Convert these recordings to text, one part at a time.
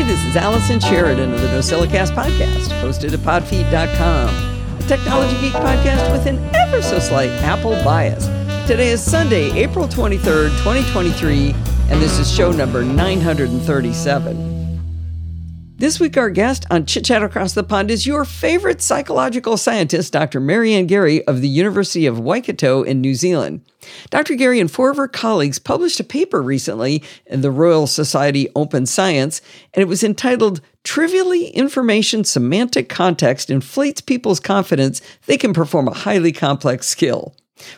Hi, this is Allison Sheridan of the NosillaCast podcast, hosted at podfeet.com, a technology geek podcast with an ever so slight Apple bias. Today is Sunday, April 23rd, 2023, and this is show number 937. This week, our guest on Chit Chat Across the Pond is your favorite psychological scientist, Dr. Maryanne Garry of the University of Waikato in New Zealand. Dr. Garry and four of her colleagues published a paper recently in the Royal Society Open Science, and it was entitled Trivially Informative Semantic Context Inflates People's Confidence They Can Perform a Highly Complex Skill.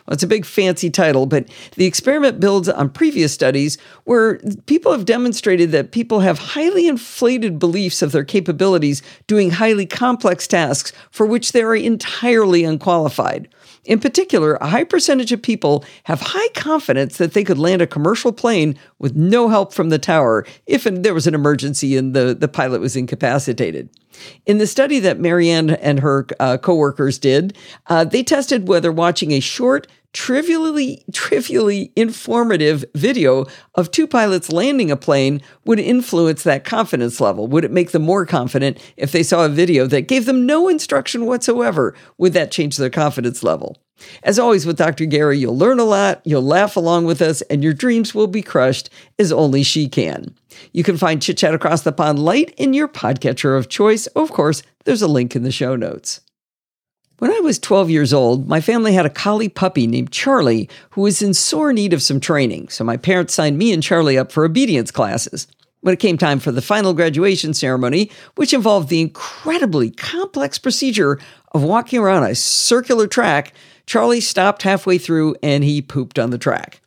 Well, it's a big fancy title, but the experiment builds on previous studies where people have demonstrated that people have highly inflated beliefs of their capabilities doing highly complex tasks for which they are entirely unqualified. In particular, a high percentage of people have high confidence that they could land a commercial plane with no help from the tower if there was an emergency and the, the pilot was incapacitated. In the study that Maryanne and her uh, coworkers did, uh, they tested whether watching a short, trivially trivially informative video of two pilots landing a plane would influence that confidence level. Would it make them more confident if they saw a video that gave them no instruction whatsoever? Would that change their confidence level as always with Dr. Garry, you'll learn a lot, you'll laugh along with us, and your dreams will be crushed as only she can. You can find Chit Chat Across the Pond light in your podcatcher of choice. Of course, there's a link in the show notes. When I was 12 years old, my family had a collie puppy named Charlie who was in sore need of some training, so my parents signed me and Charlie up for obedience classes. When it came time for the final graduation ceremony, which involved the incredibly complex procedure of walking around a circular track, Charlie stopped halfway through and he pooped on the track.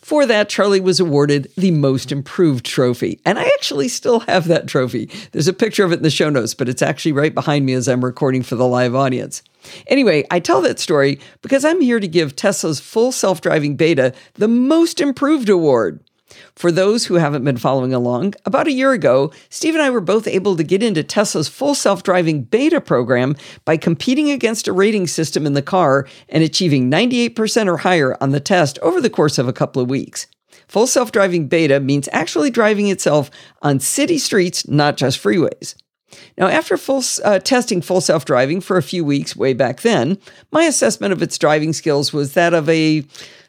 For that, Charlie was awarded the Most Improved Trophy. And I actually still have that trophy. There's a picture of it in the show notes, but it's actually right behind me as I'm recording for the live audience. Anyway, I tell that story because I'm here to give Tesla's full self driving beta the Most Improved Award. For those who haven't been following along, about a year ago, Steve and I were both able to get into Tesla's full self driving beta program by competing against a rating system in the car and achieving 98% or higher on the test over the course of a couple of weeks. Full self driving beta means actually driving itself on city streets, not just freeways. Now, after full, uh, testing full self driving for a few weeks way back then, my assessment of its driving skills was that of a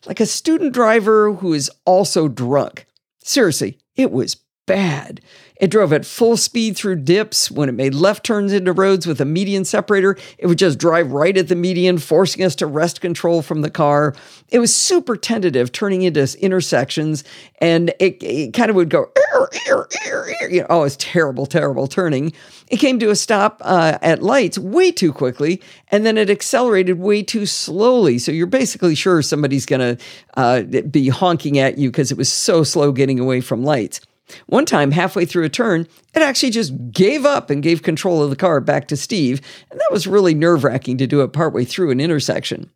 like a student driver who is also drunk. Seriously, it was bad. It drove at full speed through dips. When it made left turns into roads with a median separator, it would just drive right at the median, forcing us to wrest control from the car. It was super tentative, turning into intersections, and it, it kind of would go, ear, ear, ear, you know, oh, it's terrible, terrible turning. It came to a stop uh, at lights way too quickly, and then it accelerated way too slowly. So you're basically sure somebody's going to uh, be honking at you because it was so slow getting away from lights. One time, halfway through a turn, it actually just gave up and gave control of the car back to Steve, and that was really nerve wracking to do it partway through an intersection.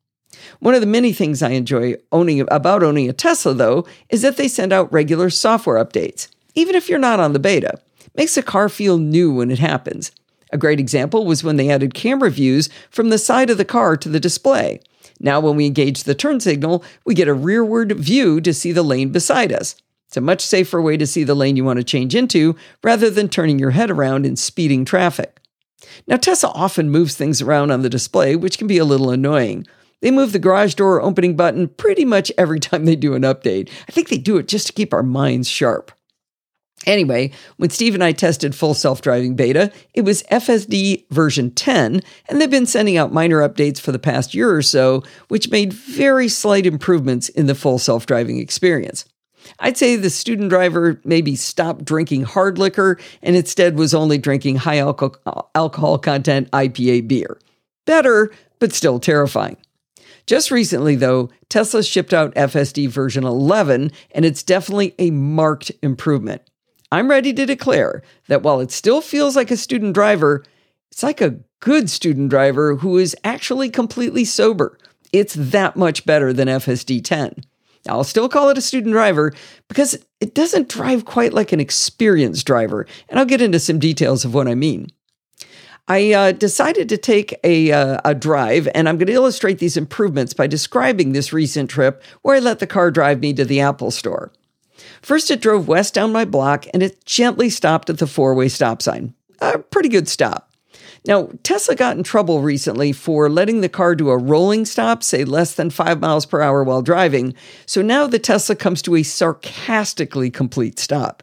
One of the many things I enjoy owning about owning a Tesla, though, is that they send out regular software updates, even if you're not on the beta. It makes the car feel new when it happens. A great example was when they added camera views from the side of the car to the display. Now, when we engage the turn signal, we get a rearward view to see the lane beside us. It's a much safer way to see the lane you want to change into rather than turning your head around and speeding traffic. Now, Tesla often moves things around on the display, which can be a little annoying. They move the garage door opening button pretty much every time they do an update. I think they do it just to keep our minds sharp. Anyway, when Steve and I tested full self driving beta, it was FSD version 10, and they've been sending out minor updates for the past year or so, which made very slight improvements in the full self driving experience. I'd say the student driver maybe stopped drinking hard liquor and instead was only drinking high alcohol, alcohol content IPA beer. Better, but still terrifying. Just recently, though, Tesla shipped out FSD version 11, and it's definitely a marked improvement. I'm ready to declare that while it still feels like a student driver, it's like a good student driver who is actually completely sober. It's that much better than FSD 10. I'll still call it a student driver because it doesn't drive quite like an experienced driver, and I'll get into some details of what I mean. I uh, decided to take a, uh, a drive, and I'm going to illustrate these improvements by describing this recent trip where I let the car drive me to the Apple store. First, it drove west down my block and it gently stopped at the four way stop sign. A pretty good stop. Now, Tesla got in trouble recently for letting the car do a rolling stop, say less than five miles per hour while driving. So now the Tesla comes to a sarcastically complete stop.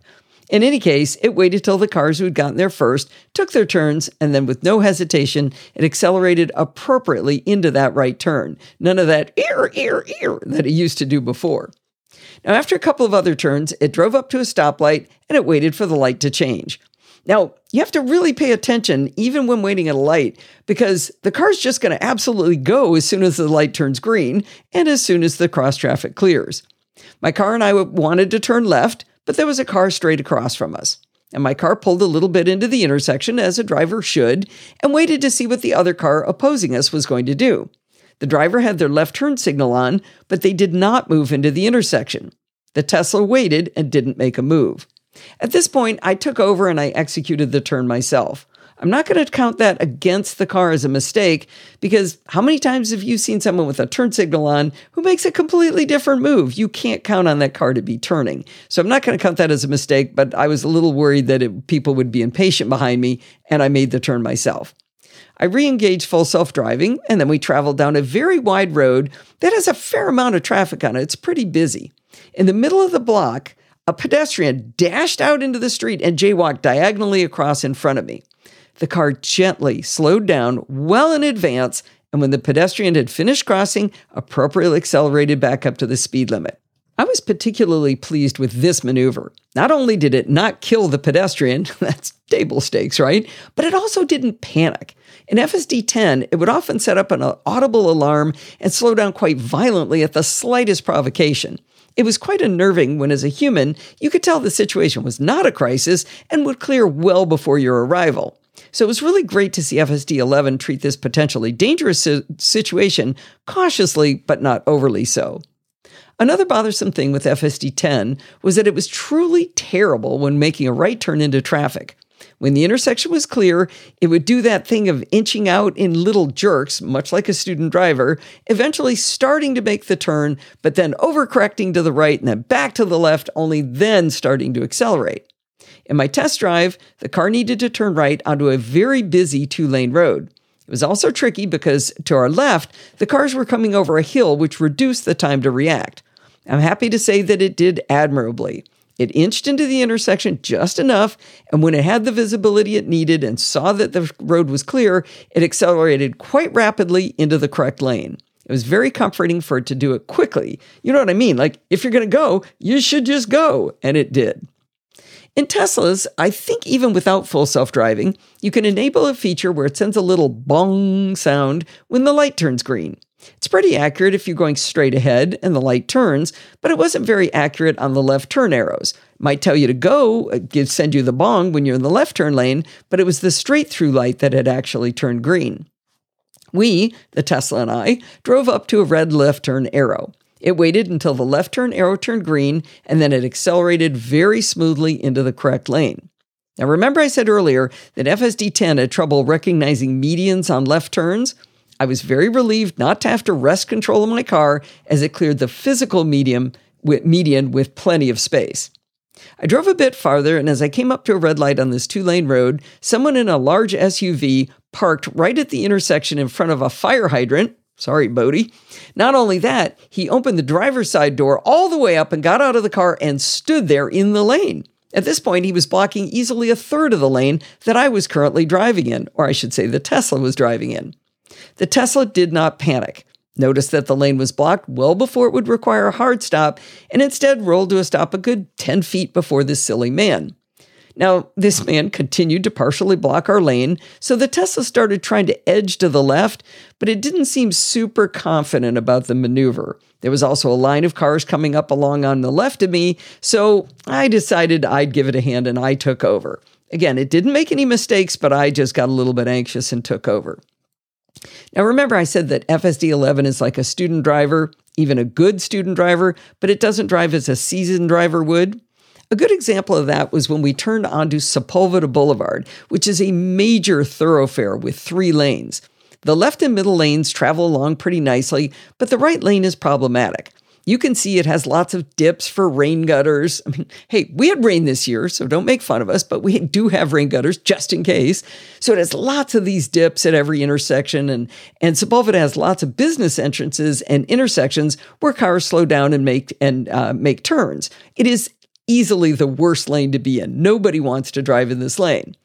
In any case, it waited till the cars who had gotten there first took their turns, and then with no hesitation, it accelerated appropriately into that right turn. None of that ear, ear, ear that it used to do before. Now, after a couple of other turns, it drove up to a stoplight and it waited for the light to change. Now, you have to really pay attention even when waiting at a light because the car's just going to absolutely go as soon as the light turns green and as soon as the cross traffic clears. My car and I wanted to turn left, but there was a car straight across from us. And my car pulled a little bit into the intersection, as a driver should, and waited to see what the other car opposing us was going to do. The driver had their left turn signal on, but they did not move into the intersection. The Tesla waited and didn't make a move. At this point, I took over and I executed the turn myself. I'm not going to count that against the car as a mistake because how many times have you seen someone with a turn signal on who makes a completely different move? You can't count on that car to be turning. So I'm not going to count that as a mistake, but I was a little worried that it, people would be impatient behind me and I made the turn myself. I re engaged full self driving and then we traveled down a very wide road that has a fair amount of traffic on it. It's pretty busy. In the middle of the block, a pedestrian dashed out into the street and jaywalked diagonally across in front of me. The car gently slowed down well in advance, and when the pedestrian had finished crossing, appropriately accelerated back up to the speed limit. I was particularly pleased with this maneuver. Not only did it not kill the pedestrian, that's table stakes, right? But it also didn't panic. In FSD 10, it would often set up an audible alarm and slow down quite violently at the slightest provocation. It was quite unnerving when, as a human, you could tell the situation was not a crisis and would clear well before your arrival. So it was really great to see FSD 11 treat this potentially dangerous situation cautiously, but not overly so. Another bothersome thing with FSD 10 was that it was truly terrible when making a right turn into traffic. When the intersection was clear, it would do that thing of inching out in little jerks, much like a student driver, eventually starting to make the turn, but then overcorrecting to the right and then back to the left, only then starting to accelerate. In my test drive, the car needed to turn right onto a very busy two lane road. It was also tricky because to our left, the cars were coming over a hill, which reduced the time to react. I'm happy to say that it did admirably. It inched into the intersection just enough, and when it had the visibility it needed and saw that the road was clear, it accelerated quite rapidly into the correct lane. It was very comforting for it to do it quickly. You know what I mean? Like, if you're going to go, you should just go. And it did. In Teslas, I think even without full self driving, you can enable a feature where it sends a little bong sound when the light turns green. It's pretty accurate if you're going straight ahead and the light turns, but it wasn't very accurate on the left turn arrows. It might tell you to go, uh, send you the bong when you're in the left turn lane, but it was the straight through light that had actually turned green. We, the Tesla and I, drove up to a red left turn arrow. It waited until the left turn arrow turned green, and then it accelerated very smoothly into the correct lane. Now, remember I said earlier that FSD 10 had trouble recognizing medians on left turns? I was very relieved not to have to wrest control of my car as it cleared the physical medium with, median with plenty of space. I drove a bit farther, and as I came up to a red light on this two lane road, someone in a large SUV parked right at the intersection in front of a fire hydrant. Sorry, Bodie. Not only that, he opened the driver's side door all the way up and got out of the car and stood there in the lane. At this point, he was blocking easily a third of the lane that I was currently driving in, or I should say, the Tesla was driving in. The Tesla did not panic. Notice that the lane was blocked well before it would require a hard stop, and instead rolled to a stop a good 10 feet before this silly man. Now, this man continued to partially block our lane, so the Tesla started trying to edge to the left, but it didn't seem super confident about the maneuver. There was also a line of cars coming up along on the left of me, so I decided I'd give it a hand and I took over. Again, it didn't make any mistakes, but I just got a little bit anxious and took over. Now, remember, I said that FSD 11 is like a student driver, even a good student driver, but it doesn't drive as a seasoned driver would. A good example of that was when we turned onto Sepulveda Boulevard, which is a major thoroughfare with three lanes. The left and middle lanes travel along pretty nicely, but the right lane is problematic. You can see it has lots of dips for rain gutters. I mean, hey, we had rain this year, so don't make fun of us, but we do have rain gutters just in case. So it has lots of these dips at every intersection. And, and Sepulveda has lots of business entrances and intersections where cars slow down and make, and, uh, make turns. It is easily the worst lane to be in. Nobody wants to drive in this lane.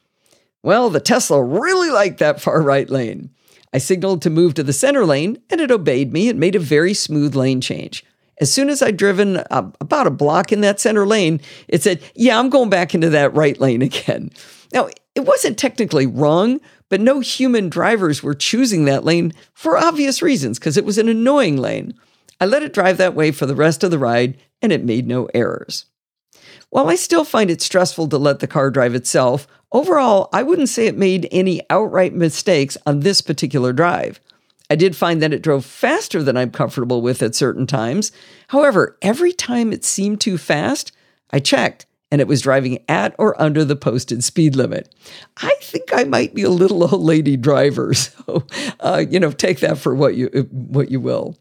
Well, the Tesla really liked that far right lane. I signaled to move to the center lane, and it obeyed me and made a very smooth lane change. As soon as I'd driven about a block in that center lane, it said, Yeah, I'm going back into that right lane again. Now, it wasn't technically wrong, but no human drivers were choosing that lane for obvious reasons because it was an annoying lane. I let it drive that way for the rest of the ride, and it made no errors. While I still find it stressful to let the car drive itself, overall, I wouldn't say it made any outright mistakes on this particular drive. I did find that it drove faster than I'm comfortable with at certain times. However, every time it seemed too fast, I checked and it was driving at or under the posted speed limit. I think I might be a little old lady driver, so uh, you know, take that for what you what you will.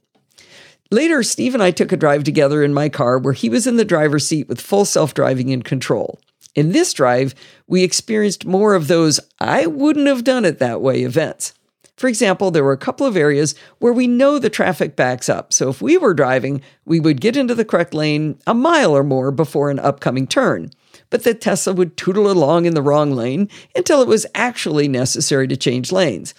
Later, Steve and I took a drive together in my car where he was in the driver's seat with full self driving and control. In this drive, we experienced more of those I wouldn't have done it that way events. For example, there were a couple of areas where we know the traffic backs up. So if we were driving, we would get into the correct lane a mile or more before an upcoming turn. But the Tesla would tootle along in the wrong lane until it was actually necessary to change lanes.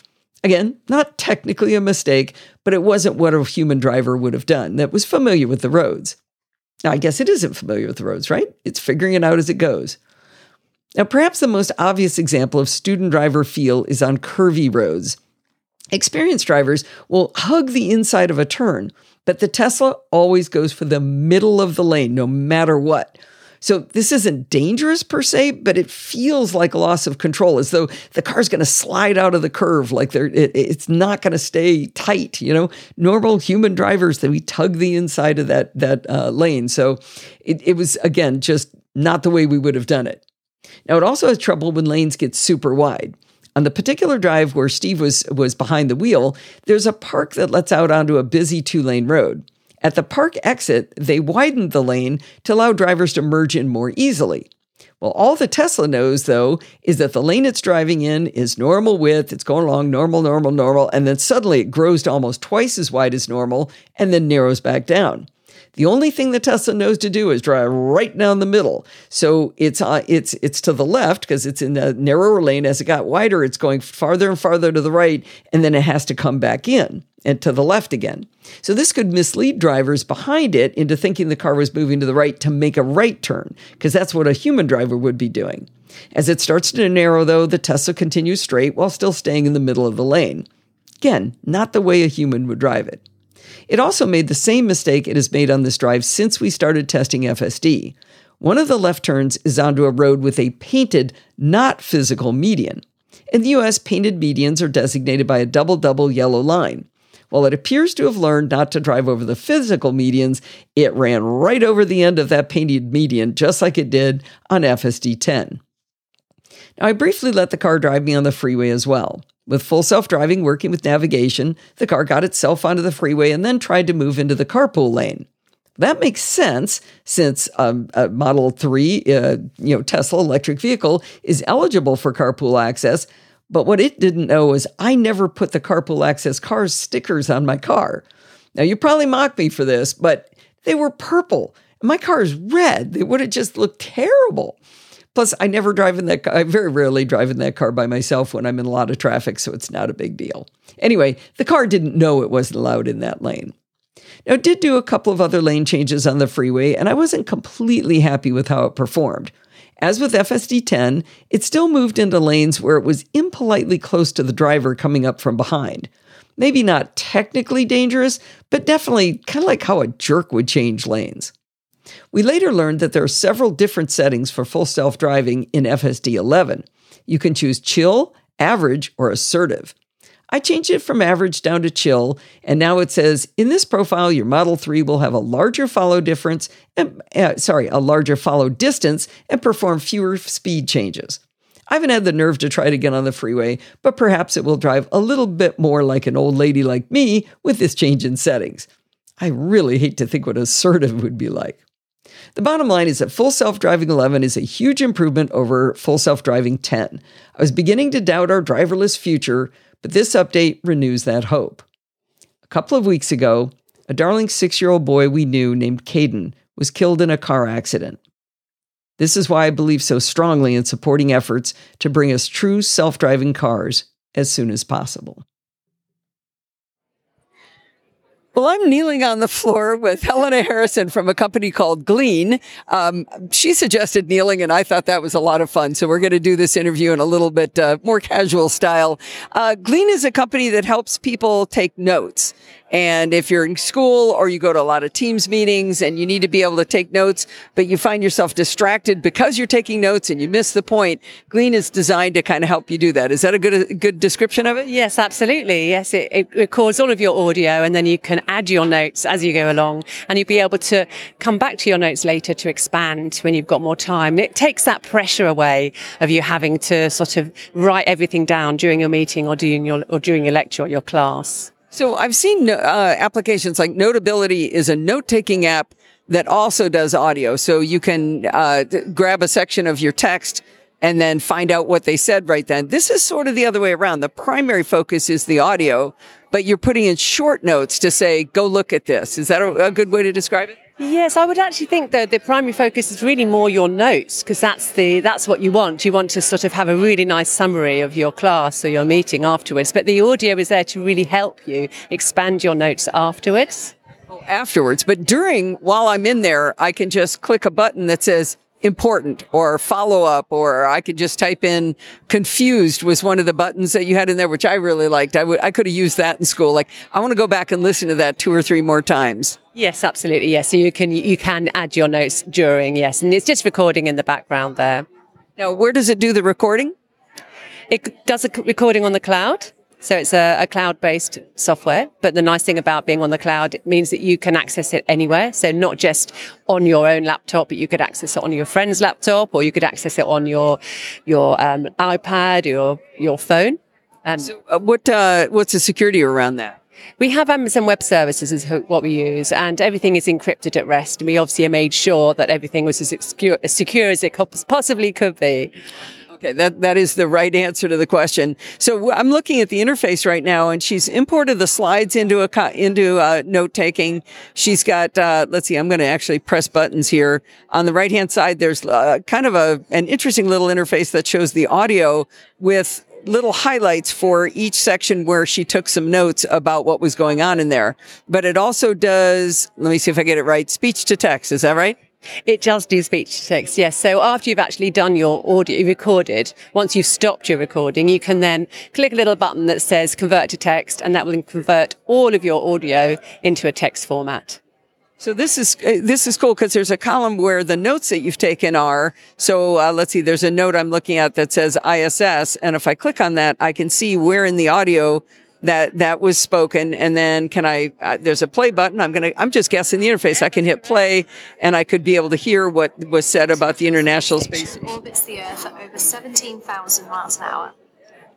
Again, not technically a mistake, but it wasn't what a human driver would have done that was familiar with the roads. Now, I guess it isn't familiar with the roads, right? It's figuring it out as it goes. Now, perhaps the most obvious example of student driver feel is on curvy roads. Experienced drivers will hug the inside of a turn, but the Tesla always goes for the middle of the lane, no matter what. So this isn't dangerous per se, but it feels like a loss of control, as though the car's going to slide out of the curve, like they're, it, it's not going to stay tight. You know, normal human drivers that we tug the inside of that that uh, lane. So it, it was again just not the way we would have done it. Now it also has trouble when lanes get super wide. On the particular drive where Steve was was behind the wheel, there's a park that lets out onto a busy two-lane road. At the park exit, they widened the lane to allow drivers to merge in more easily. Well, all the Tesla knows, though, is that the lane it's driving in is normal width, it's going along normal, normal, normal, and then suddenly it grows to almost twice as wide as normal and then narrows back down. The only thing that Tesla knows to do is drive right down the middle. So it's uh, it's it's to the left because it's in the narrower lane. As it got wider, it's going farther and farther to the right, and then it has to come back in and to the left again. So this could mislead drivers behind it into thinking the car was moving to the right to make a right turn, because that's what a human driver would be doing. As it starts to narrow, though, the Tesla continues straight while still staying in the middle of the lane. Again, not the way a human would drive it. It also made the same mistake it has made on this drive since we started testing FSD. One of the left turns is onto a road with a painted, not physical median. In the US, painted medians are designated by a double double yellow line. While it appears to have learned not to drive over the physical medians, it ran right over the end of that painted median, just like it did on FSD 10. Now, I briefly let the car drive me on the freeway as well. With full self driving working with navigation, the car got itself onto the freeway and then tried to move into the carpool lane. That makes sense since um, a Model 3, uh, you know, Tesla electric vehicle is eligible for carpool access. But what it didn't know is I never put the carpool access cars stickers on my car. Now, you probably mock me for this, but they were purple. My car is red. They would have just looked terrible. Plus, I never drive in that car. I very rarely drive in that car by myself when I'm in a lot of traffic, so it's not a big deal. Anyway, the car didn't know it wasn't allowed in that lane. Now, it did do a couple of other lane changes on the freeway, and I wasn't completely happy with how it performed. As with FSD 10, it still moved into lanes where it was impolitely close to the driver coming up from behind. Maybe not technically dangerous, but definitely kind of like how a jerk would change lanes. We later learned that there are several different settings for full self driving in FSD 11. You can choose chill, average, or assertive. I changed it from average down to chill, and now it says in this profile, your Model 3 will have a larger follow difference, and, uh, sorry, a larger follow distance and perform fewer speed changes. I haven't had the nerve to try it again on the freeway, but perhaps it will drive a little bit more like an old lady like me with this change in settings. I really hate to think what assertive would be like. The bottom line is that Full Self Driving 11 is a huge improvement over Full Self Driving 10. I was beginning to doubt our driverless future, but this update renews that hope. A couple of weeks ago, a darling six year old boy we knew named Caden was killed in a car accident. This is why I believe so strongly in supporting efforts to bring us true self driving cars as soon as possible. Well, I'm kneeling on the floor with Helena Harrison from a company called Glean. Um, she suggested kneeling, and I thought that was a lot of fun. So we're going to do this interview in a little bit uh, more casual style. Uh, Glean is a company that helps people take notes. And if you're in school or you go to a lot of teams meetings and you need to be able to take notes, but you find yourself distracted because you're taking notes and you miss the point, Glean is designed to kind of help you do that. Is that a good, a good description of it? Yes, absolutely. Yes, it, it records all of your audio and then you can add your notes as you go along and you'll be able to come back to your notes later to expand when you've got more time. It takes that pressure away of you having to sort of write everything down during your meeting or during your, or during your lecture or your class. So I've seen uh, applications like Notability is a note taking app that also does audio. So you can uh, grab a section of your text and then find out what they said right then. This is sort of the other way around. The primary focus is the audio, but you're putting in short notes to say, go look at this. Is that a, a good way to describe it? Yes, I would actually think that the primary focus is really more your notes because that's the that's what you want. You want to sort of have a really nice summary of your class or your meeting afterwards. But the audio is there to really help you expand your notes afterwards. Oh, afterwards, but during while I'm in there, I can just click a button that says important or follow up, or I could just type in confused was one of the buttons that you had in there, which I really liked. I would, I could have used that in school. Like, I want to go back and listen to that two or three more times. Yes, absolutely. Yes. So you can, you can add your notes during. Yes. And it's just recording in the background there. Now, where does it do the recording? It does a recording on the cloud. So it's a, a, cloud-based software, but the nice thing about being on the cloud means that you can access it anywhere. So not just on your own laptop, but you could access it on your friend's laptop, or you could access it on your your um, iPad, or your phone. Um, so uh, what uh, what's the security around that? We have Amazon Web Services is what we use, and everything is encrypted at rest. And we obviously made sure that everything was as secure, as secure as it possibly could be. Okay, that, that is the right answer to the question. So I'm looking at the interface right now, and she's imported the slides into a into uh, note taking. She's got uh, let's see, I'm going to actually press buttons here on the right hand side. There's uh, kind of a an interesting little interface that shows the audio with little highlights for each section where she took some notes about what was going on in there. But it also does, let me see if I get it right, speech to text. Is that right? It does do speech to text, yes. So after you've actually done your audio recorded, once you've stopped your recording, you can then click a little button that says convert to text and that will convert all of your audio into a text format. So this is uh, this is cool because there's a column where the notes that you've taken are. So uh, let's see, there's a note I'm looking at that says ISS, and if I click on that, I can see where in the audio that that was spoken. And then can i uh, there's a play button. I'm gonna i'm just guessing the interface. I can hit play and i could be able to hear what was said about the international space orbits the earth at over 17,000 miles an hour.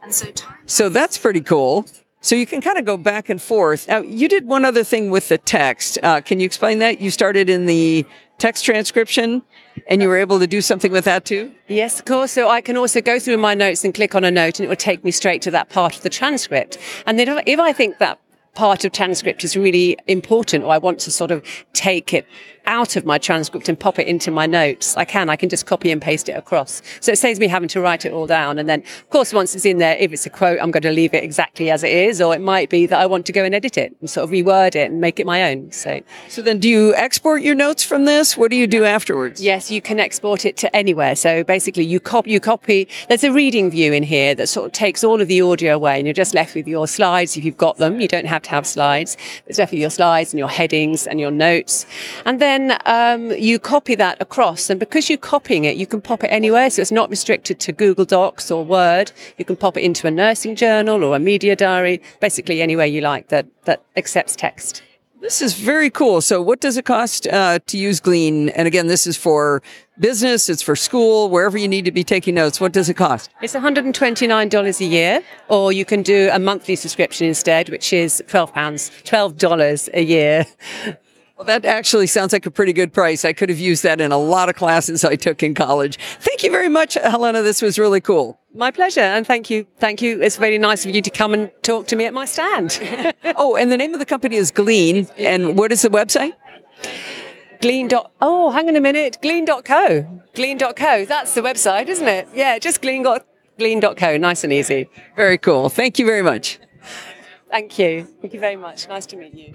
And so time- so that's pretty cool. So you can kind of go back and forth. Now, you did one other thing with the text. Uh, can you explain that? You started in the text transcription and you were able to do something with that too? Yes, of course. So I can also go through my notes and click on a note and it will take me straight to that part of the transcript. And then if I think that part of transcript is really important or I want to sort of take it out of my transcript and pop it into my notes. I can, I can just copy and paste it across. So it saves me having to write it all down. And then, of course, once it's in there, if it's a quote, I'm going to leave it exactly as it is, or it might be that I want to go and edit it and sort of reword it and make it my own. So, so then do you export your notes from this? What do you do afterwards? Yes, you can export it to anywhere. So basically you copy, you copy, there's a reading view in here that sort of takes all of the audio away and you're just left with your slides if you've got them. You don't have to have slides. It's left with your slides and your headings and your notes. And then, um, you copy that across. And because you're copying it, you can pop it anywhere. So it's not restricted to Google Docs or Word. You can pop it into a nursing journal or a media diary, basically anywhere you like that, that accepts text. This is very cool. So, what does it cost uh, to use Glean? And again, this is for business, it's for school, wherever you need to be taking notes. What does it cost? It's $129 a year, or you can do a monthly subscription instead, which is £12, $12 a year. Well, that actually sounds like a pretty good price. I could have used that in a lot of classes I took in college. Thank you very much, Helena. This was really cool. My pleasure. And thank you. Thank you. It's very nice of you to come and talk to me at my stand. oh, and the name of the company is Glean. And what is the website? Glean. Dot, oh, hang on a minute. Glean.co. Glean.co. That's the website, isn't it? Yeah, just Glean. Glean.co. Nice and easy. Very cool. Thank you very much. Thank you. Thank you very much. Nice to meet you.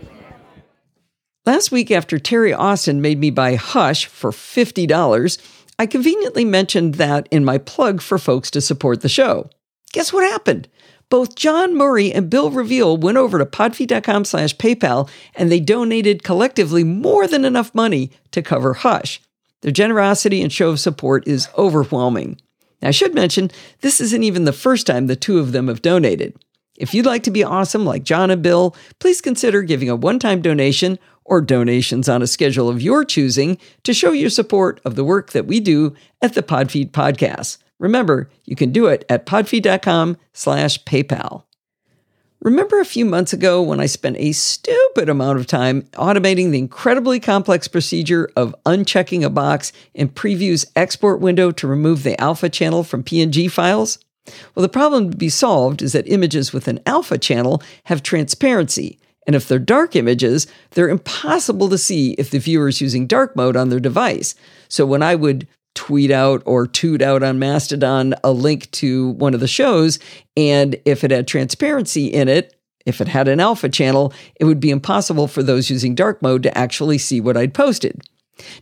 Last week, after Terry Austin made me buy Hush for $50, I conveniently mentioned that in my plug for folks to support the show. Guess what happened? Both John Murray and Bill Reveal went over to podfeet.com slash PayPal and they donated collectively more than enough money to cover Hush. Their generosity and show of support is overwhelming. Now, I should mention, this isn't even the first time the two of them have donated. If you'd like to be awesome like John and Bill, please consider giving a one time donation or donations on a schedule of your choosing to show your support of the work that we do at the Podfeet Podcast. Remember, you can do it at podfeet.com slash PayPal. Remember a few months ago when I spent a stupid amount of time automating the incredibly complex procedure of unchecking a box in Preview's export window to remove the alpha channel from PNG files? Well, the problem to be solved is that images with an alpha channel have transparency, and if they're dark images, they're impossible to see if the viewer is using dark mode on their device. So when I would tweet out or toot out on Mastodon a link to one of the shows, and if it had transparency in it, if it had an alpha channel, it would be impossible for those using dark mode to actually see what I'd posted.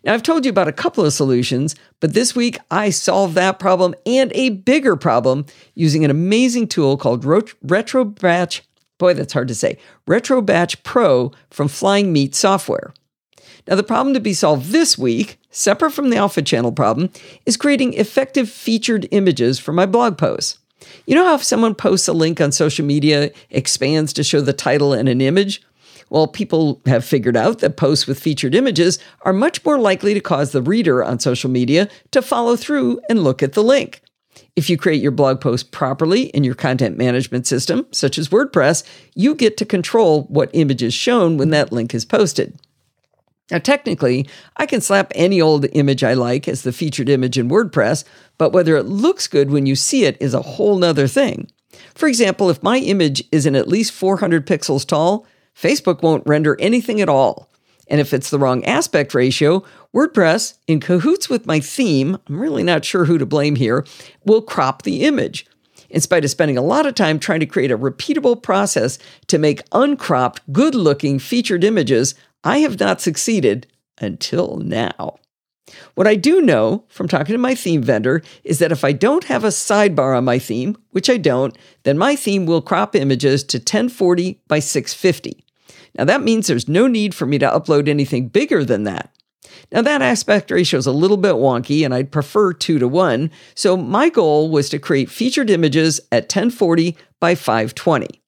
Now, I've told you about a couple of solutions, but this week I solved that problem and a bigger problem using an amazing tool called RetroBatch Boy, that's hard to say. RetroBatch Pro from Flying Meat Software. Now, the problem to be solved this week, separate from the alpha channel problem, is creating effective featured images for my blog posts. You know how if someone posts a link on social media, expands to show the title and an image? Well, people have figured out that posts with featured images are much more likely to cause the reader on social media to follow through and look at the link. If you create your blog post properly in your content management system, such as WordPress, you get to control what image is shown when that link is posted. Now, technically, I can slap any old image I like as the featured image in WordPress, but whether it looks good when you see it is a whole nother thing. For example, if my image isn't at least 400 pixels tall, Facebook won't render anything at all. And if it's the wrong aspect ratio, WordPress, in cahoots with my theme, I'm really not sure who to blame here, will crop the image. In spite of spending a lot of time trying to create a repeatable process to make uncropped, good looking featured images, I have not succeeded until now. What I do know from talking to my theme vendor is that if I don't have a sidebar on my theme, which I don't, then my theme will crop images to 1040 by 650. Now that means there's no need for me to upload anything bigger than that. Now, that aspect ratio is a little bit wonky, and I'd prefer 2 to 1. So, my goal was to create featured images at 1040 by 520.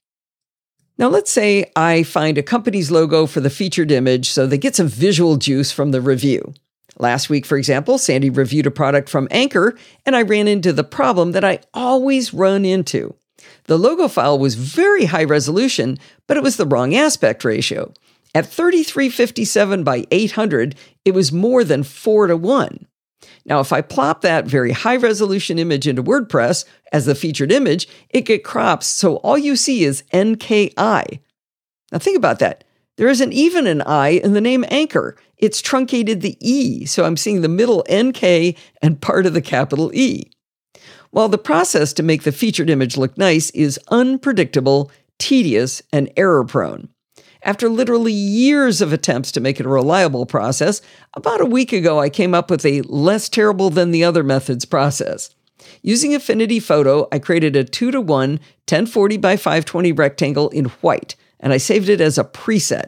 Now, let's say I find a company's logo for the featured image so they get some visual juice from the review. Last week, for example, Sandy reviewed a product from Anker, and I ran into the problem that I always run into. The logo file was very high resolution, but it was the wrong aspect ratio. At 3357 by 800, it was more than 4 to 1. Now, if I plop that very high resolution image into WordPress as the featured image, it gets crops, so all you see is NKI. Now, think about that. There isn't even an I in the name Anker. It's truncated the E, so I'm seeing the middle NK and part of the capital E. While the process to make the featured image look nice is unpredictable, tedious, and error prone. After literally years of attempts to make it a reliable process, about a week ago I came up with a less terrible than the other methods process. Using Affinity Photo, I created a 2 to 1 1040 by 520 rectangle in white, and I saved it as a preset.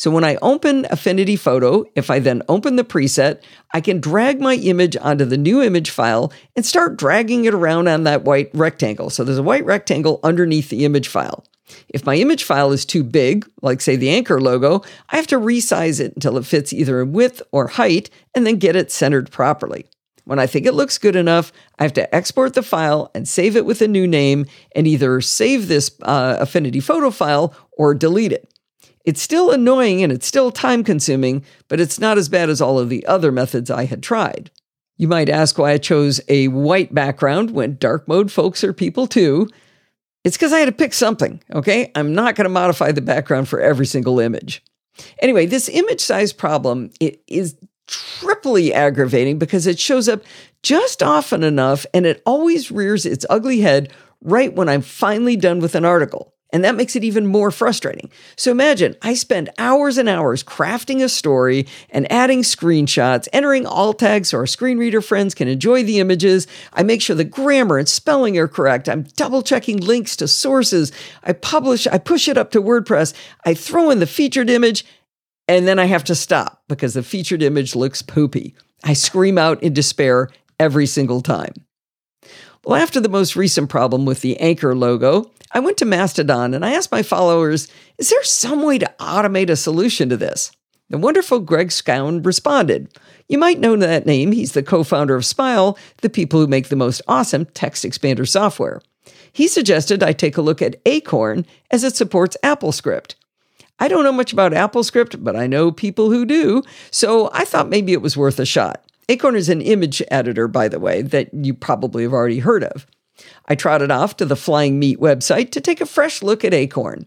So when I open Affinity Photo, if I then open the preset, I can drag my image onto the new image file and start dragging it around on that white rectangle. So there's a white rectangle underneath the image file. If my image file is too big, like say the Anker logo, I have to resize it until it fits either in width or height and then get it centered properly. When I think it looks good enough, I have to export the file and save it with a new name and either save this uh, Affinity photo file or delete it. It's still annoying and it's still time consuming, but it's not as bad as all of the other methods I had tried. You might ask why I chose a white background when dark mode folks are people too. It's because I had to pick something, okay? I'm not going to modify the background for every single image. Anyway, this image size problem it is triply aggravating because it shows up just often enough and it always rears its ugly head right when I'm finally done with an article. And that makes it even more frustrating. So imagine I spend hours and hours crafting a story and adding screenshots, entering alt tags so our screen reader friends can enjoy the images. I make sure the grammar and spelling are correct. I'm double checking links to sources. I publish, I push it up to WordPress. I throw in the featured image and then I have to stop because the featured image looks poopy. I scream out in despair every single time. Well, after the most recent problem with the Anker logo, I went to Mastodon and I asked my followers, is there some way to automate a solution to this? The wonderful Greg Scown responded. You might know that name. He's the co founder of Smile, the people who make the most awesome text expander software. He suggested I take a look at Acorn as it supports AppleScript. I don't know much about AppleScript, but I know people who do, so I thought maybe it was worth a shot. Acorn is an image editor, by the way, that you probably have already heard of. I trotted off to the Flying Meat website to take a fresh look at Acorn.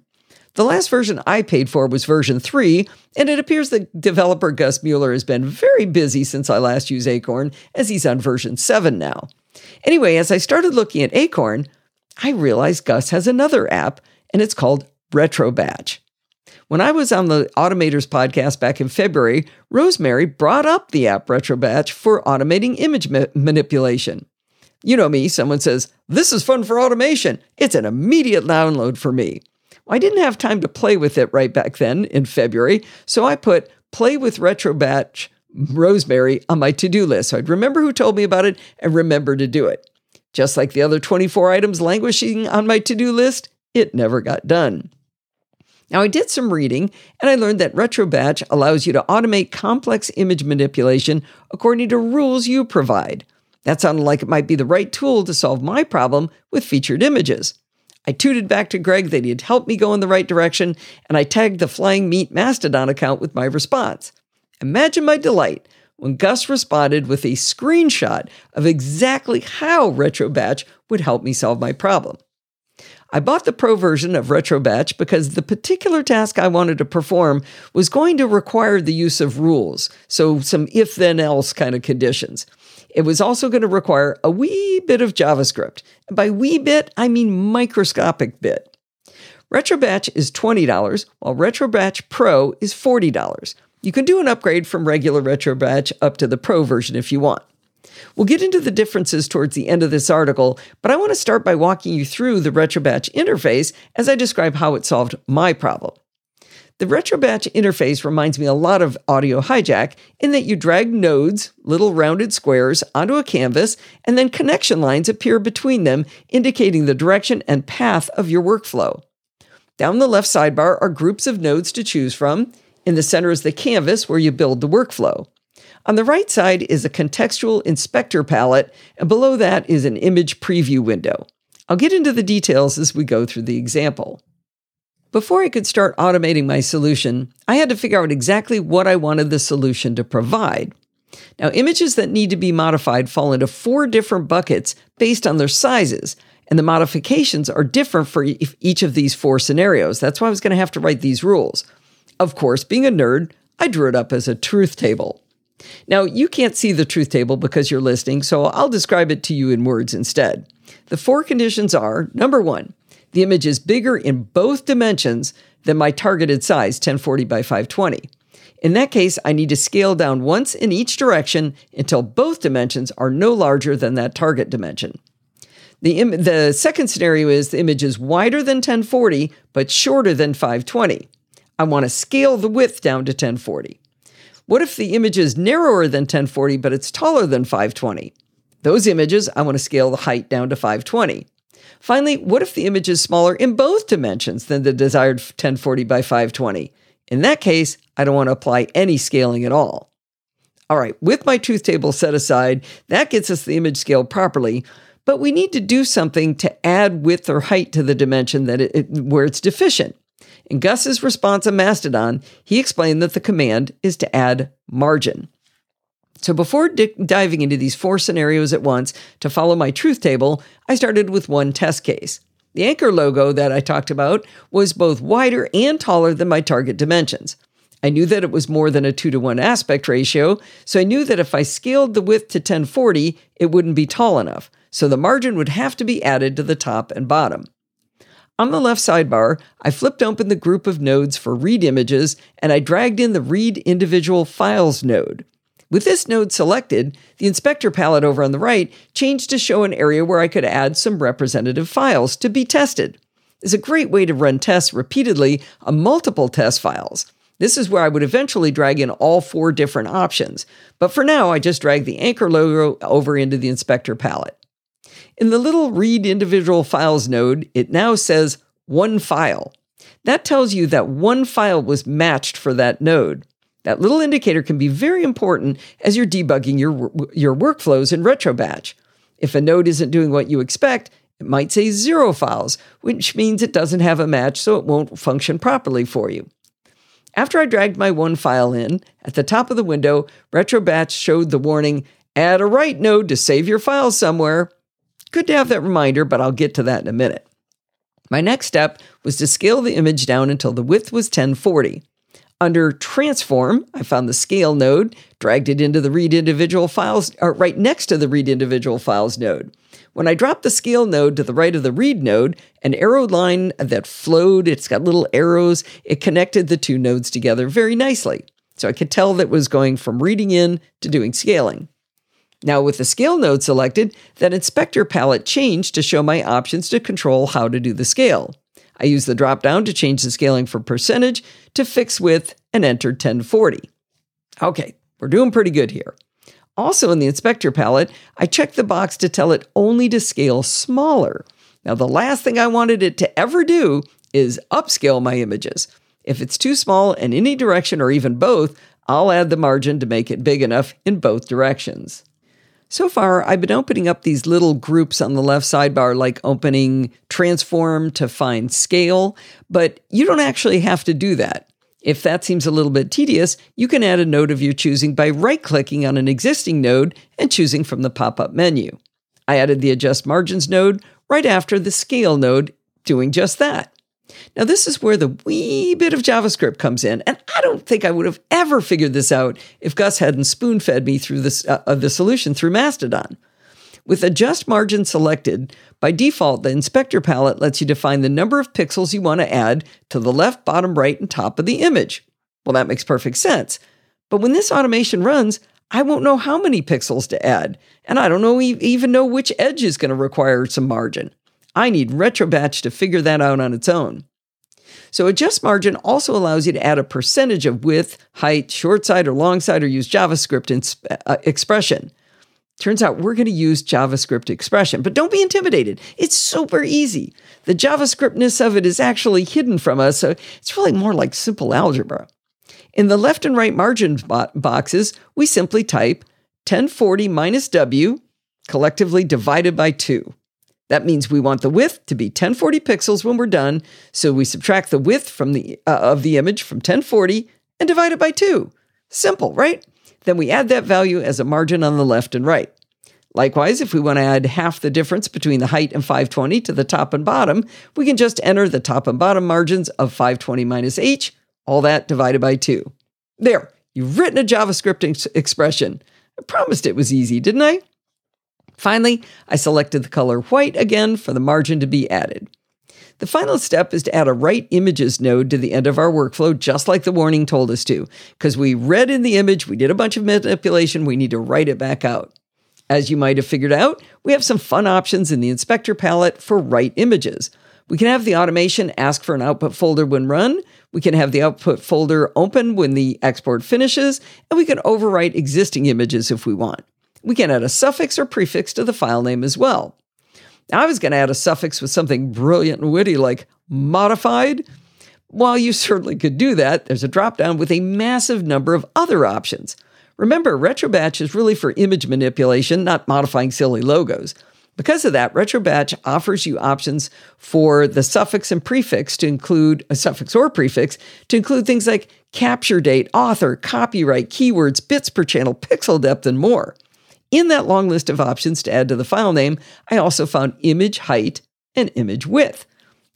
The last version I paid for was version 3, and it appears that developer Gus Mueller has been very busy since I last used Acorn, as he's on version 7 now. Anyway, as I started looking at Acorn, I realized Gus has another app, and it's called RetroBatch. When I was on the Automators podcast back in February, Rosemary brought up the app RetroBatch for automating image ma- manipulation. You know me, someone says, This is fun for automation. It's an immediate download for me. I didn't have time to play with it right back then in February, so I put play with RetroBatch Rosemary on my to do list so I'd remember who told me about it and remember to do it. Just like the other 24 items languishing on my to do list, it never got done. Now, I did some reading and I learned that RetroBatch allows you to automate complex image manipulation according to rules you provide. That sounded like it might be the right tool to solve my problem with featured images. I tooted back to Greg that he'd helped me go in the right direction, and I tagged the Flying Meat Mastodon account with my response. Imagine my delight when Gus responded with a screenshot of exactly how RetroBatch would help me solve my problem. I bought the pro version of RetroBatch because the particular task I wanted to perform was going to require the use of rules, so some if then else kind of conditions. It was also going to require a wee bit of JavaScript. By wee bit, I mean microscopic bit. RetroBatch is $20, while RetroBatch Pro is $40. You can do an upgrade from regular RetroBatch up to the Pro version if you want. We'll get into the differences towards the end of this article, but I want to start by walking you through the RetroBatch interface as I describe how it solved my problem. The RetroBatch interface reminds me a lot of Audio Hijack in that you drag nodes, little rounded squares, onto a canvas, and then connection lines appear between them, indicating the direction and path of your workflow. Down the left sidebar are groups of nodes to choose from. In the center is the canvas where you build the workflow. On the right side is a contextual inspector palette, and below that is an image preview window. I'll get into the details as we go through the example. Before I could start automating my solution, I had to figure out exactly what I wanted the solution to provide. Now, images that need to be modified fall into four different buckets based on their sizes, and the modifications are different for each of these four scenarios. That's why I was going to have to write these rules. Of course, being a nerd, I drew it up as a truth table. Now, you can't see the truth table because you're listening, so I'll describe it to you in words instead. The four conditions are number one, the image is bigger in both dimensions than my targeted size, 1040 by 520. In that case, I need to scale down once in each direction until both dimensions are no larger than that target dimension. The, Im- the second scenario is the image is wider than 1040 but shorter than 520. I want to scale the width down to 1040. What if the image is narrower than 1040 but it's taller than 520? Those images, I want to scale the height down to 520. Finally, what if the image is smaller in both dimensions than the desired 1040 by 520? In that case, I don't want to apply any scaling at all. All right, with my truth table set aside, that gets us the image scaled properly, but we need to do something to add width or height to the dimension that it, where it's deficient. In Gus's response on Mastodon, he explained that the command is to add margin. So before di- diving into these four scenarios at once to follow my truth table, I started with one test case. The Anker logo that I talked about was both wider and taller than my target dimensions. I knew that it was more than a 2 to 1 aspect ratio, so I knew that if I scaled the width to 1040, it wouldn't be tall enough, so the margin would have to be added to the top and bottom. On the left sidebar, I flipped open the group of nodes for read images and I dragged in the read individual files node. With this node selected, the inspector palette over on the right changed to show an area where I could add some representative files to be tested. It's a great way to run tests repeatedly on multiple test files. This is where I would eventually drag in all four different options, but for now I just drag the Anker logo over into the inspector palette. In the little read individual files node, it now says one file. That tells you that one file was matched for that node. That little indicator can be very important as you're debugging your, your workflows in RetroBatch. If a node isn't doing what you expect, it might say zero files, which means it doesn't have a match, so it won't function properly for you. After I dragged my one file in, at the top of the window, RetroBatch showed the warning add a write node to save your file somewhere. Good to have that reminder, but I'll get to that in a minute. My next step was to scale the image down until the width was 1040. Under transform, I found the scale node, dragged it into the read individual files, or right next to the read individual files node. When I dropped the scale node to the right of the read node, an arrow line that flowed, it's got little arrows, it connected the two nodes together very nicely. So I could tell that was going from reading in to doing scaling. Now, with the scale node selected, that inspector palette changed to show my options to control how to do the scale. I used the drop down to change the scaling from percentage to fixed width and entered 1040. Okay, we're doing pretty good here. Also in the inspector palette, I checked the box to tell it only to scale smaller. Now, the last thing I wanted it to ever do is upscale my images. If it's too small in any direction or even both, I'll add the margin to make it big enough in both directions. So far, I've been opening up these little groups on the left sidebar, like opening transform to find scale, but you don't actually have to do that. If that seems a little bit tedious, you can add a node of your choosing by right clicking on an existing node and choosing from the pop up menu. I added the adjust margins node right after the scale node, doing just that. Now, this is where the wee bit of JavaScript comes in, and I don't think I would have ever figured this out if Gus hadn't spoon fed me through this, uh, the solution through Mastodon. With adjust margin selected, by default, the inspector palette lets you define the number of pixels you want to add to the left, bottom, right, and top of the image. Well, that makes perfect sense. But when this automation runs, I won't know how many pixels to add, and I don't know even know which edge is going to require some margin. I need RetroBatch to figure that out on its own. So adjust margin also allows you to add a percentage of width, height, short side or long side, or use JavaScript inspe- uh, expression. Turns out we're going to use JavaScript expression, but don't be intimidated. It's super easy. The JavaScriptness of it is actually hidden from us, so it's really more like simple algebra. In the left and right margin bo- boxes, we simply type 1040 minus W collectively divided by 2. That means we want the width to be 1040 pixels when we're done, so we subtract the width from the uh, of the image from 1040 and divide it by 2. Simple, right? Then we add that value as a margin on the left and right. Likewise, if we want to add half the difference between the height and 520 to the top and bottom, we can just enter the top and bottom margins of 520 minus h, all that divided by 2. There, you've written a JavaScript ex- expression. I promised it was easy, didn't I? Finally, I selected the color white again for the margin to be added. The final step is to add a write images node to the end of our workflow, just like the warning told us to. Because we read in the image, we did a bunch of manipulation, we need to write it back out. As you might have figured out, we have some fun options in the inspector palette for write images. We can have the automation ask for an output folder when run. We can have the output folder open when the export finishes, and we can overwrite existing images if we want. We can add a suffix or prefix to the file name as well. I was going to add a suffix with something brilliant and witty like modified. While you certainly could do that, there's a dropdown with a massive number of other options. Remember, RetroBatch is really for image manipulation, not modifying silly logos. Because of that, RetroBatch offers you options for the suffix and prefix to include a suffix or prefix to include things like capture date, author, copyright, keywords, bits per channel, pixel depth, and more. In that long list of options to add to the file name, I also found image height and image width.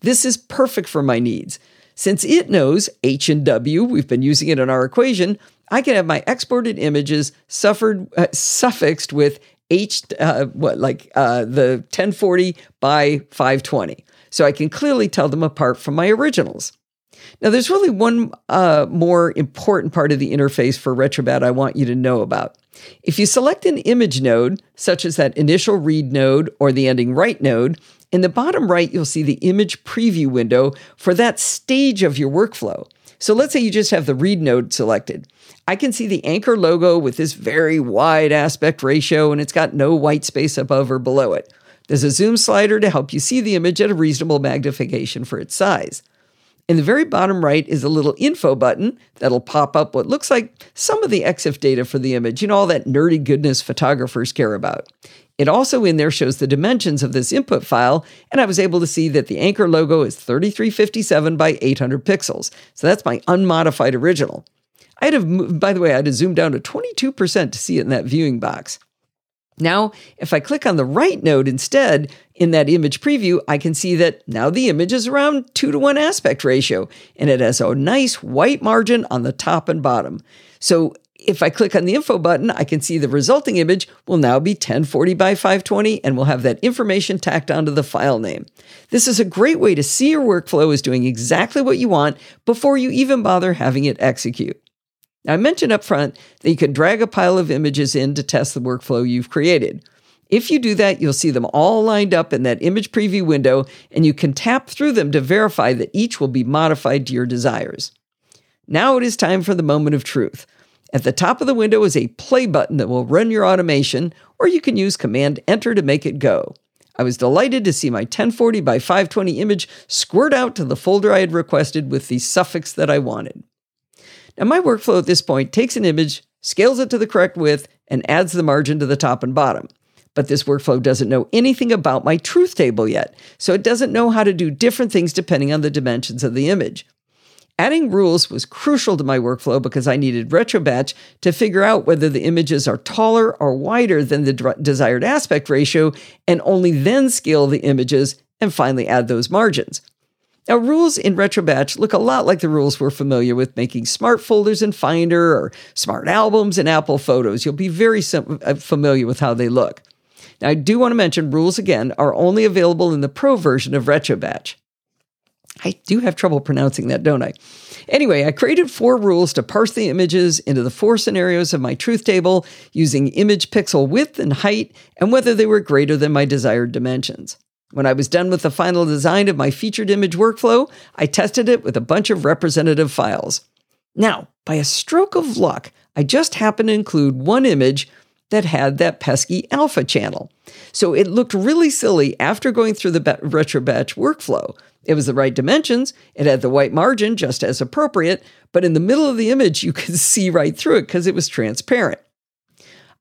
This is perfect for my needs. Since it knows H and W, we've been using it in our equation, I can have my exported images suffered, uh, suffixed with H, uh, what, like uh, the 1040 by 520. So I can clearly tell them apart from my originals. Now, there's really one uh, more important part of the interface for RetroBatch I want you to know about. If you select an image node, such as that initial read node or the ending write node, in the bottom right, you'll see the image preview window for that stage of your workflow. So let's say you just have the read node selected. I can see the Anker logo with this very wide aspect ratio, and it's got no white space above or below it. There's a zoom slider to help you see the image at a reasonable magnification for its size. In the very bottom right is a little info button that'll pop up what looks like some of the EXIF data for the image, you know, all that nerdy goodness photographers care about. It also in there shows the dimensions of this input file, and I was able to see that the Anker logo is 3357 by 800 pixels. So that's my unmodified original. I had to, by the way, I had to zoom down to 22% to see it in that viewing box. Now, if I click on the right node instead in that image preview, I can see that now the image is around 2 to 1 aspect ratio and it has a nice white margin on the top and bottom. So if I click on the info button, I can see the resulting image will now be 1040 by 520 and will have that information tacked onto the file name. This is a great way to see your workflow is doing exactly what you want before you even bother having it execute. I mentioned up front that you can drag a pile of images in to test the workflow you've created. If you do that, you'll see them all lined up in that image preview window, and you can tap through them to verify that each will be modified to your desires. Now it is time for the moment of truth. At the top of the window is a play button that will run your automation, or you can use Command Enter to make it go. I was delighted to see my 1040 by 520 image squirt out to the folder I had requested with the suffix that I wanted. Now, my workflow at this point takes an image, scales it to the correct width, and adds the margin to the top and bottom. But this workflow doesn't know anything about my truth table yet, so it doesn't know how to do different things depending on the dimensions of the image. Adding rules was crucial to my workflow because I needed RetroBatch to figure out whether the images are taller or wider than the desired aspect ratio, and only then scale the images and finally add those margins. Now, rules in RetroBatch look a lot like the rules we're familiar with making smart folders in Finder or smart albums in Apple Photos. You'll be very sim- uh, familiar with how they look. Now, I do want to mention rules again are only available in the Pro version of RetroBatch. I do have trouble pronouncing that, don't I? Anyway, I created four rules to parse the images into the four scenarios of my truth table using image pixel width and height and whether they were greater than my desired dimensions. When I was done with the final design of my featured image workflow, I tested it with a bunch of representative files. Now, by a stroke of luck, I just happened to include one image that had that pesky alpha channel. So it looked really silly after going through the RetroBatch workflow. It was the right dimensions, it had the white margin just as appropriate, but in the middle of the image, you could see right through it because it was transparent.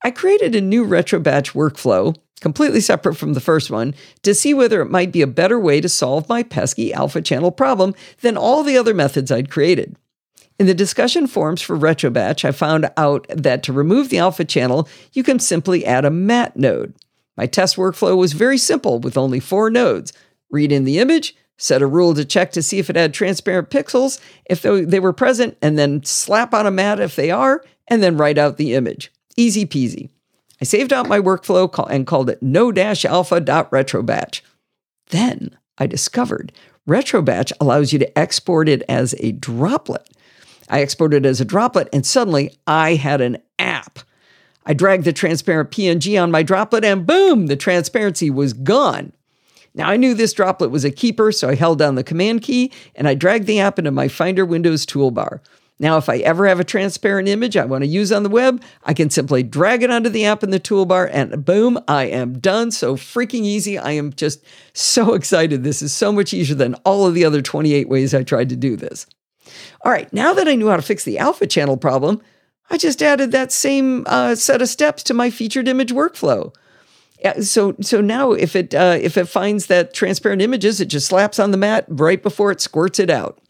I created a new RetroBatch workflow completely separate from the first one, to see whether it might be a better way to solve my pesky alpha channel problem than all the other methods I'd created. In the discussion forums for RetroBatch, I found out that to remove the alpha channel, you can simply add a matte node. My test workflow was very simple with only four nodes. Read in the image, set a rule to check to see if it had transparent pixels if they were present, and then slap on a matte if they are, and then write out the image. Easy peasy. I saved out my workflow and called it no-alpha.retrobatch. Then I discovered RetroBatch allows you to export it as a droplet. I exported it as a droplet, and suddenly I had an app. I dragged the transparent PNG on my droplet, and boom, the transparency was gone. Now I knew this droplet was a keeper, so I held down the command key and I dragged the app into my Finder Windows toolbar. Now, if I ever have a transparent image I want to use on the web, I can simply drag it onto the app in the toolbar and boom, I am done. So freaking easy. I am just so excited. This is so much easier than all of the other 28 ways I tried to do this. All right, now that I knew how to fix the alpha channel problem, I just added that same uh, set of steps to my featured image workflow. So, so now if it uh, if it finds that transparent images, it just slaps on the matte right before it squirts it out.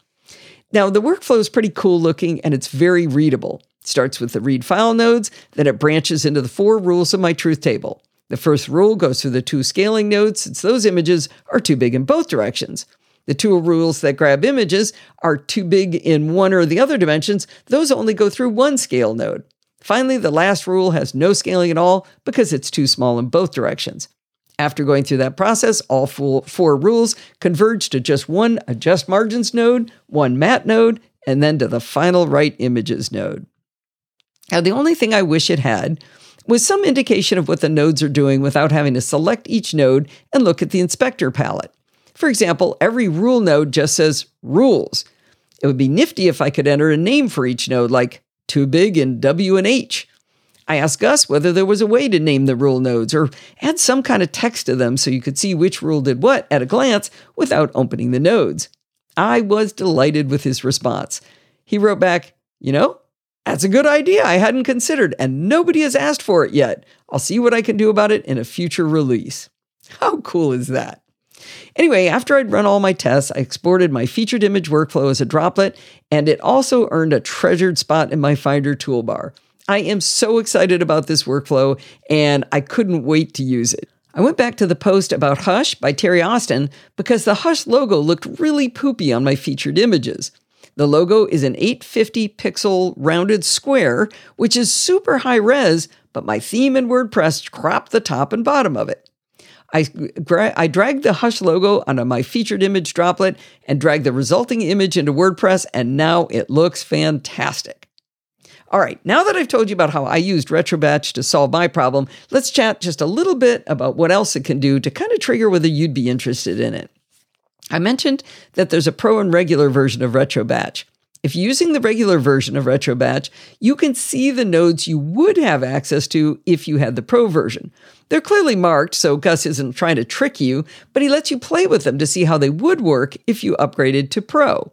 Now, the workflow is pretty cool looking and it's very readable. It starts with the read file nodes, then it branches into the four rules of my truth table. The first rule goes through the two scaling nodes since those images are too big in both directions. The two rules that grab images are too big in one or the other dimensions, those only go through one scale node. Finally, the last rule has no scaling at all because it's too small in both directions. After going through that process, all four rules converge to just one adjust margins node, one matte node, and then to the final write images node. Now, the only thing I wish it had was some indication of what the nodes are doing without having to select each node and look at the inspector palette. For example, every rule node just says rules. It would be nifty if I could enter a name for each node, like too big in W and H, I asked Gus whether there was a way to name the rule nodes or add some kind of text to them so you could see which rule did what at a glance without opening the nodes. I was delighted with his response. He wrote back, You know, that's a good idea I hadn't considered, and nobody has asked for it yet. I'll see what I can do about it in a future release. How cool is that? Anyway, after I'd run all my tests, I exported my featured image workflow as a droplet, and it also earned a treasured spot in my Finder toolbar. I am so excited about this workflow and I couldn't wait to use it. I went back to the post about Hush by Terry Austin because the Hush logo looked really poopy on my featured images. The logo is an 850 pixel rounded square, which is super high res, but my theme in WordPress cropped the top and bottom of it. I, I dragged the Hush logo onto my featured image droplet and dragged the resulting image into WordPress, and now it looks fantastic. All right, now that I've told you about how I used RetroBatch to solve my problem, let's chat just a little bit about what else it can do to kind of trigger whether you'd be interested in it. I mentioned that there's a pro and regular version of RetroBatch. If you're using the regular version of RetroBatch, you can see the nodes you would have access to if you had the pro version. They're clearly marked, so Gus isn't trying to trick you, but he lets you play with them to see how they would work if you upgraded to pro.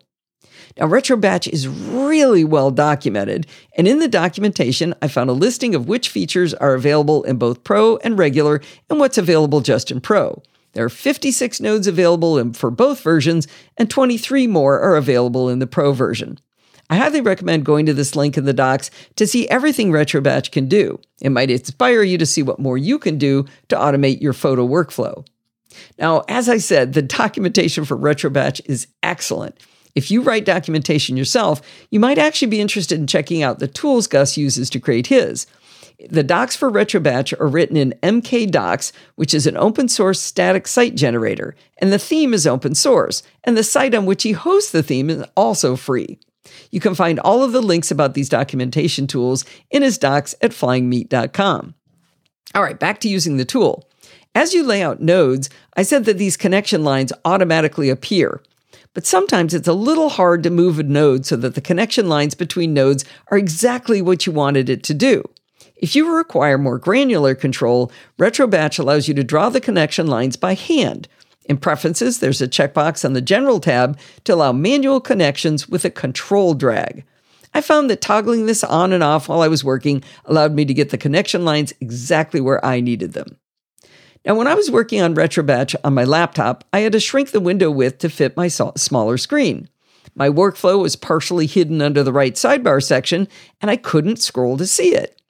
Now, RetroBatch is really well documented, and in the documentation, I found a listing of which features are available in both Pro and regular and what's available just in Pro. There are 56 nodes available for both versions, and 23 more are available in the Pro version. I highly recommend going to this link in the docs to see everything RetroBatch can do. It might inspire you to see what more you can do to automate your photo workflow. Now, as I said, the documentation for RetroBatch is excellent. If you write documentation yourself, you might actually be interested in checking out the tools Gus uses to create his. The docs for RetroBatch are written in MKDocs, which is an open source static site generator, and the theme is open source, and the site on which he hosts the theme is also free. You can find all of the links about these documentation tools in his docs at flyingmeat.com. All right, back to using the tool. As you lay out nodes, I said that these connection lines automatically appear but sometimes it's a little hard to move a node so that the connection lines between nodes are exactly what you wanted it to do. If you require more granular control, RetroBatch allows you to draw the connection lines by hand. In Preferences, there's a checkbox on the General tab to allow manual connections with a control drag. I found that toggling this on and off while I was working allowed me to get the connection lines exactly where I needed them. Now, when I was working on RetroBatch on my laptop, I had to shrink the window width to fit my smaller screen. My workflow was partially hidden under the right sidebar section, and I couldn't scroll to see it.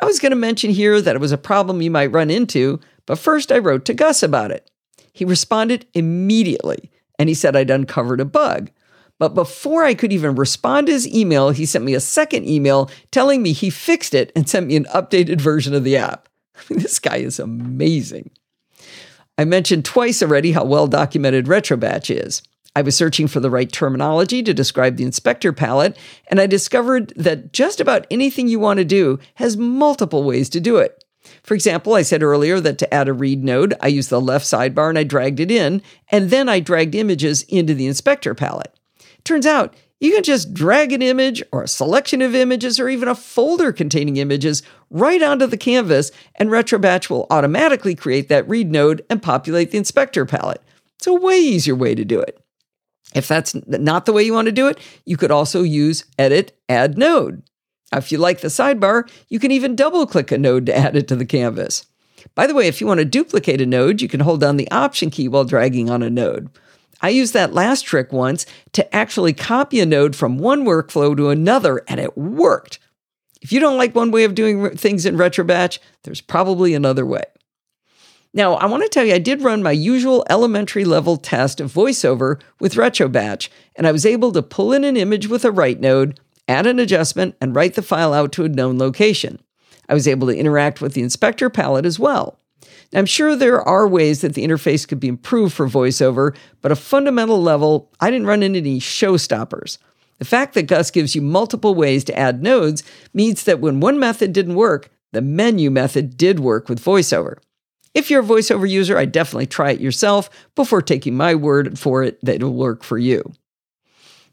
I was going to mention here that it was a problem you might run into, but first I wrote to Gus about it. He responded immediately, and he said I'd uncovered a bug. But before I could even respond to his email, he sent me a second email telling me he fixed it and sent me an updated version of the app. this guy is amazing. I mentioned twice already how well documented RetroBatch is. I was searching for the right terminology to describe the inspector palette, and I discovered that just about anything you want to do has multiple ways to do it. For example, I said earlier that to add a read node, I used the left sidebar and I dragged it in, and then I dragged images into the inspector palette. Turns out, You can just drag an image or a selection of images or even a folder containing images right onto the canvas, and RetroBatch will automatically create that read node and populate the inspector palette. It's a way easier way to do it. If that's not the way you want to do it, you could also use Edit Add Node. If you like the sidebar, you can even double click a node to add it to the canvas. By the way, if you want to duplicate a node, you can hold down the Option key while dragging on a node. I used that last trick once to actually copy a node from one workflow to another, and it worked. If you don't like one way of doing things in RetroBatch, there's probably another way. Now, I want to tell you, I did run my usual elementary level test of VoiceOver with RetroBatch, and I was able to pull in an image with a write node, add an adjustment, and write the file out to a known location. I was able to interact with the inspector palette as well. Now, I'm sure there are ways that the interface could be improved for VoiceOver, but a fundamental level, I didn't run into any showstoppers. The fact that Gus gives you multiple ways to add nodes means that when one method didn't work, the menu method did work with VoiceOver. If you're a VoiceOver user, I definitely try it yourself before taking my word for it that it'll work for you.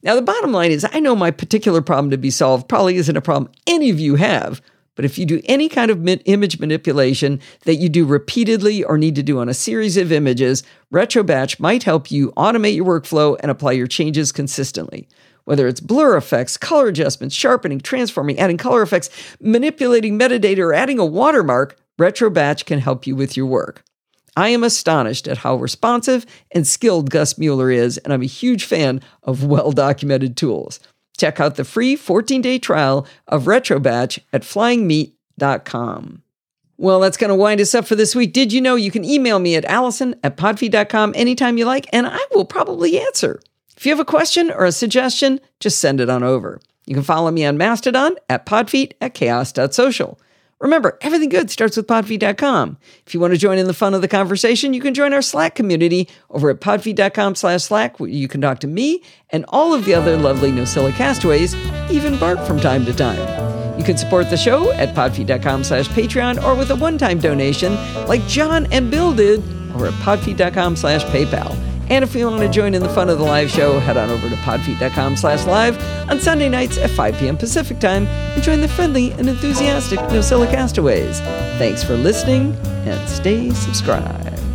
Now, the bottom line is I know my particular problem to be solved probably isn't a problem any of you have, but if you do any kind of image manipulation that you do repeatedly or need to do on a series of images, RetroBatch might help you automate your workflow and apply your changes consistently. Whether it's blur effects, color adjustments, sharpening, transforming, adding color effects, manipulating metadata, or adding a watermark, RetroBatch can help you with your work. I am astonished at how responsive and skilled Gus Mueller is, and I'm a huge fan of well documented tools. Check out the free 14 day trial of RetroBatch at flyingmeat.com. Well, that's going to wind us up for this week. Did you know you can email me at allison at podfeet.com anytime you like, and I will probably answer. If you have a question or a suggestion, just send it on over. You can follow me on Mastodon at podfeet at chaos.social. Remember, everything good starts with podfeet.com. If you want to join in the fun of the conversation, you can join our Slack community over at podfeet.com slash Slack, where you can talk to me and all of the other lovely Nosilla castaways, even Bart from time to time. You can support the show at podfeet.com slash Patreon or with a one-time donation like John and Bill did over at podfeet.com slash PayPal. And if you want to join in the fun of the live show, head on over to podfeet.com slash live on Sunday nights at 5 p.m. Pacific time and join the friendly and enthusiastic Nosilla castaways. Thanks for listening and stay subscribed.